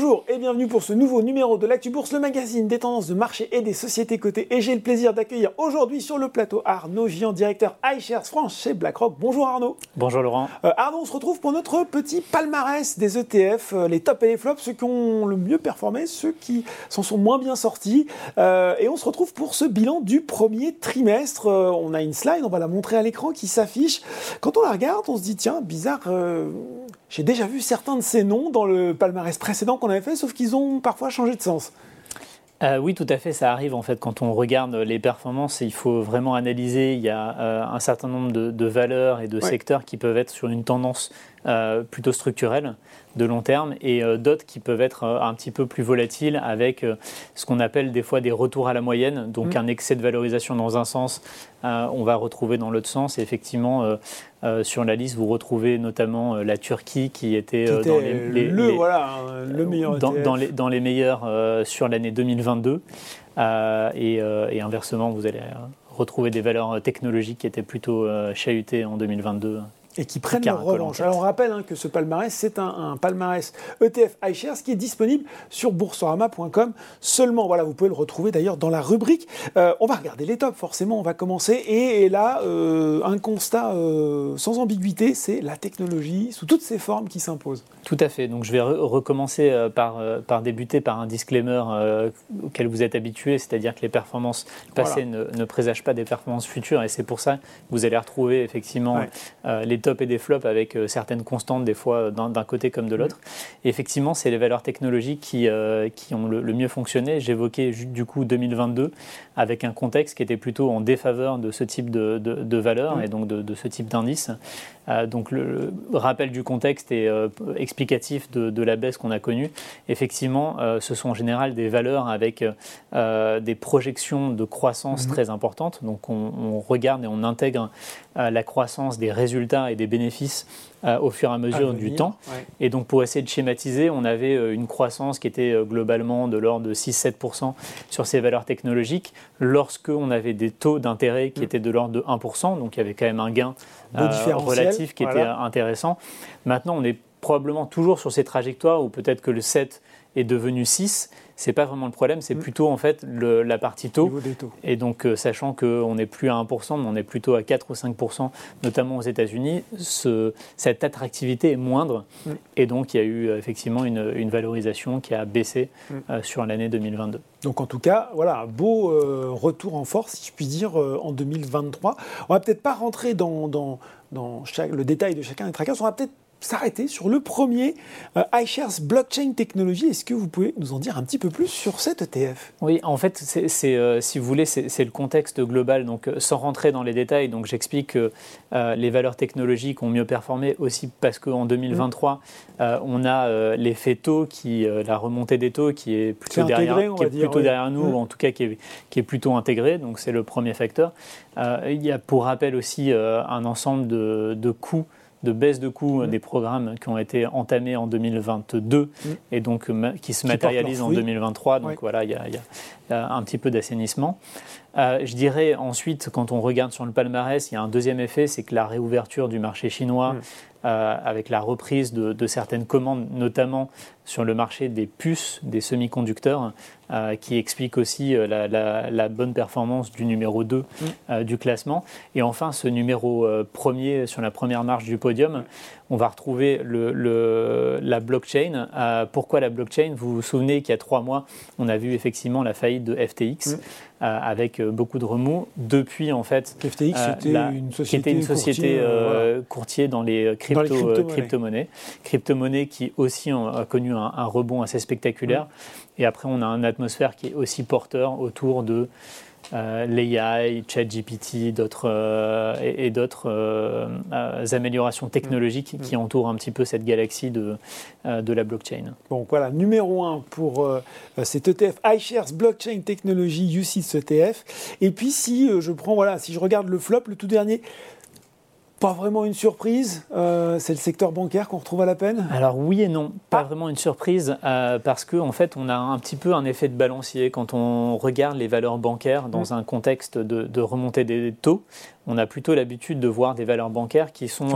Bonjour et bienvenue pour ce nouveau numéro de l'Actu Bourse, le magazine des tendances de marché et des sociétés cotées. Et j'ai le plaisir d'accueillir aujourd'hui sur le plateau Arnaud Gian, directeur iShares France chez BlackRock. Bonjour Arnaud. Bonjour Laurent. Euh, Arnaud, on se retrouve pour notre petit palmarès des ETF, euh, les tops et les flops, ceux qui ont le mieux performé, ceux qui s'en sont moins bien sortis. Euh, et on se retrouve pour ce bilan du premier trimestre. On a une slide, on va la montrer à l'écran qui s'affiche. Quand on la regarde, on se dit tiens, bizarre. j'ai déjà vu certains de ces noms dans le palmarès précédent qu'on avait fait, sauf qu'ils ont parfois changé de sens. Euh, oui, tout à fait, ça arrive en fait quand on regarde les performances. Il faut vraiment analyser. Il y a euh, un certain nombre de, de valeurs et de Ouais. secteurs qui peuvent être sur une tendance euh, plutôt structurelle de long terme et euh, d'autres qui peuvent être euh, un petit peu plus volatiles avec ce qu'on appelle des fois des retours à la moyenne, donc Mm. un excès de valorisation dans un sens, on va retrouver dans l'autre sens. Et effectivement, sur la liste, vous retrouvez notamment la Turquie qui était, Qui était dans les, les- le, les- voilà, le meilleur dans, ETF. dans les, dans les meilleurs sur l'année 2022. Euh, et, et inversement, vous allez retrouver des valeurs technologiques qui étaient plutôt chahutées en 2022. Et qui prennent leur revanche. Alors on rappelle hein, que ce palmarès, c'est un, un palmarès ETF iShares qui est disponible sur boursorama.com seulement. Voilà, vous pouvez le retrouver d'ailleurs dans la rubrique. Euh, on va regarder les tops, forcément, on va commencer. Et, et là, euh, un constat euh, sans ambiguïté, c'est la technologie sous toutes ses formes qui s'impose. Tout à fait. Donc je vais re- recommencer euh, par, euh, par débuter par un disclaimer euh, auquel vous êtes habitué, c'est-à-dire que les performances passées ne, ne présagent pas des performances futures. Et c'est pour ça que vous allez retrouver effectivement Ouais. euh, les tops et des flops avec euh, certaines constantes, des fois euh, d'un côté comme de l'autre. Et effectivement, c'est les valeurs technologiques qui, euh, qui ont le, le mieux fonctionné. J'évoquais du coup 2022 avec un contexte qui était plutôt en défaveur de ce type de, de, de valeurs Mm. et donc de, de ce type d'indice. Donc le, le rappel du contexte est explicatif de, la baisse qu'on a connue. Effectivement, ce sont en général des valeurs avec des projections de croissance Mhm. très importantes. Donc on, on regarde et on intègre la croissance des résultats et des bénéfices euh, au fur et à mesure À du temps. Ouais. Et donc pour essayer de schématiser, on avait euh, une croissance qui était euh, globalement de l'ordre de 6-7% sur ces valeurs technologiques, lorsque on avait des taux d'intérêt qui Mm. étaient de l'ordre de 1%, donc il y avait quand même un gain différentiel, relatif qui était intéressant. Maintenant, on est probablement toujours sur ces trajectoires où peut-être que le 7 est devenu 6. C'est pas vraiment le problème, c'est Mm. plutôt en fait le- la partie Au taux. Et donc, euh, sachant qu'on n'est plus à 1%, mais on est plutôt à 4 ou 5%, notamment aux États-Unis, ce- cette attractivité est moindre. Mm. Et donc, il y a eu euh, effectivement une, une valorisation qui a baissé Mm. euh, sur l'année 2022. Donc en tout cas, voilà, beau euh, retour en force, si je puis dire, euh, en 2023. On va peut-être pas rentrer dans, dans, dans chaque- le détail de chacun des trackers, on va peut-être s'arrêter sur le premier, euh, iShares Blockchain Technology. Est-ce que vous pouvez nous en dire un petit peu plus sur cet ETF Oui, en fait, c'est, euh, si vous voulez, c'est, le contexte global. Donc, euh, sans rentrer dans les détails, donc j'explique que euh, les valeurs technologiques ont mieux performé aussi parce qu'en 2023, euh, on a l'effet taux, qui, la remontée des taux qui est plutôt, Qui est intégré, derrière, qui est dire, plutôt oui. derrière nous, Mm. ou en tout cas qui est, qui est plutôt intégré. Donc, c'est le premier facteur. Il y a pour rappel aussi un ensemble de, de coûts de baisse de coûts euh, Mm. des programmes qui ont été entamés en 2022 Mm. et donc euh, qui se Qui matérialisent en fruits. 2023. Donc voilà, il y a- il y un petit peu d'assainissement. Euh, je dirais ensuite, quand on regarde sur le palmarès, il y a un deuxième effet, c'est que la réouverture du marché chinois, Mm. euh, avec la reprise de, de certaines commandes, notamment sur le marché des puces, des semi-conducteurs, euh, qui explique aussi euh, la, la- la bonne performance du numéro 2 Mm. euh, du classement. Et enfin, ce numéro premier sur la première marche du podium, on va retrouver le, le- la blockchain. Pourquoi la blockchain? Vous vous souvenez qu'il y a trois mois, on a vu effectivement la faillite de FTX Mm. avec beaucoup de remous. Depuis, en fait, FTX, la- une qui société, était une société courtier, voilà. courtier dans les, les crypto, crypto-monnaies. crypto-monnaies. Crypto-monnaies qui aussi ont, a connu un, un rebond assez spectaculaire. Mm. Et après, on a une atmosphère qui est aussi porteur autour de euh, l'AI, ChatGPT d'autres, euh, et, et d'autres euh, améliorations technologiques Mm. qui entourent un petit peu cette galaxie de, de la blockchain. Donc voilà, numéro 1 pour cet ETF iShares Blockchain Technology UCITS ETF. Et puis si je prends, voilà, si je regarde le flop, le tout dernier, pas vraiment une surprise, euh, c'est le secteur bancaire qu'on retrouve à la peine? Alors oui et non, pas Ah. vraiment une surprise euh, parce que en fait on a un petit peu un effet de balancier quand on regarde les valeurs bancaires dans un contexte de, de remontée des taux. On a plutôt l'habitude de voir des valeurs bancaires qui, sont,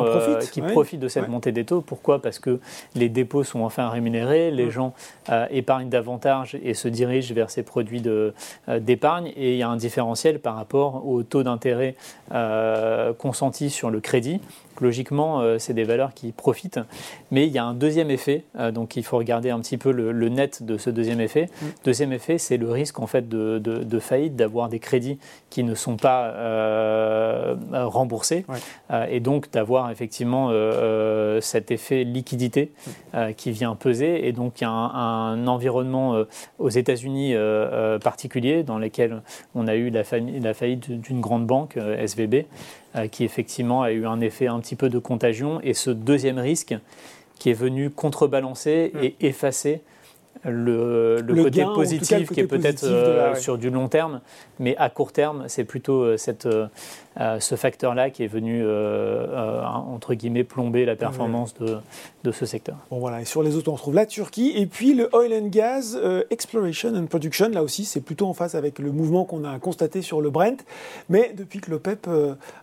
qui, profitent, de cette montée des taux. Pourquoi? Parce que les dépôts sont enfin rémunérés, les gens épargnent davantage et se dirigent vers ces produits d'épargne, et il y a un différentiel par rapport au taux d'intérêt consenti sur le crédit logiquement, euh, c'est des valeurs qui profitent. Mais il y a un deuxième effet, euh, donc il faut regarder un petit peu le, net de ce deuxième effet. Mm. Deuxième effet, c'est le risque en fait de, faillite, d'avoir des crédits qui ne sont pas euh, remboursés, et donc d'avoir effectivement cet effet liquidité mm. qui vient peser. Et donc il y a un, environnement aux États-Unis particulier dans lequel on a eu la, la faillite d'une grande banque, SVB. Euh, qui effectivement a eu un effet un petit peu de contagion. Et ce deuxième risque qui est venu contrebalancer et effacer le, côté positif qui est peut-être euh, sur du long terme, mais à court terme, c'est plutôt euh, cette, euh, ce facteur-là qui est venu, entre guillemets, plomber la performance de, de, ce secteur. Bon voilà, et sur les autres, on retrouve la Turquie, et puis le Oil and Gas Exploration and Production, là aussi, c'est plutôt en phase avec le mouvement qu'on a constaté sur le Brent, mais depuis que l'OPEP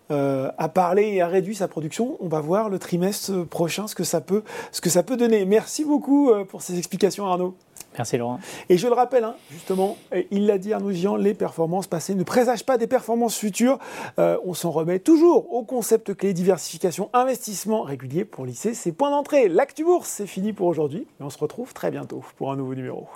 a parlé et a réduit sa production, on va voir le trimestre prochain ce que ça peut, ce que ça peut donner. Merci beaucoup pour ces explications Arnaud. Merci Laurent. Et je le rappelle, hein, justement, il l'a dit Arnaud Gian, les performances passées ne présagent pas des performances futures. Euh, on s'en remet toujours au concept clé diversification, investissement régulier pour lisser ses points d'entrée. L'actu bourse, c'est fini pour aujourd'hui, mais on se retrouve très bientôt pour un nouveau numéro.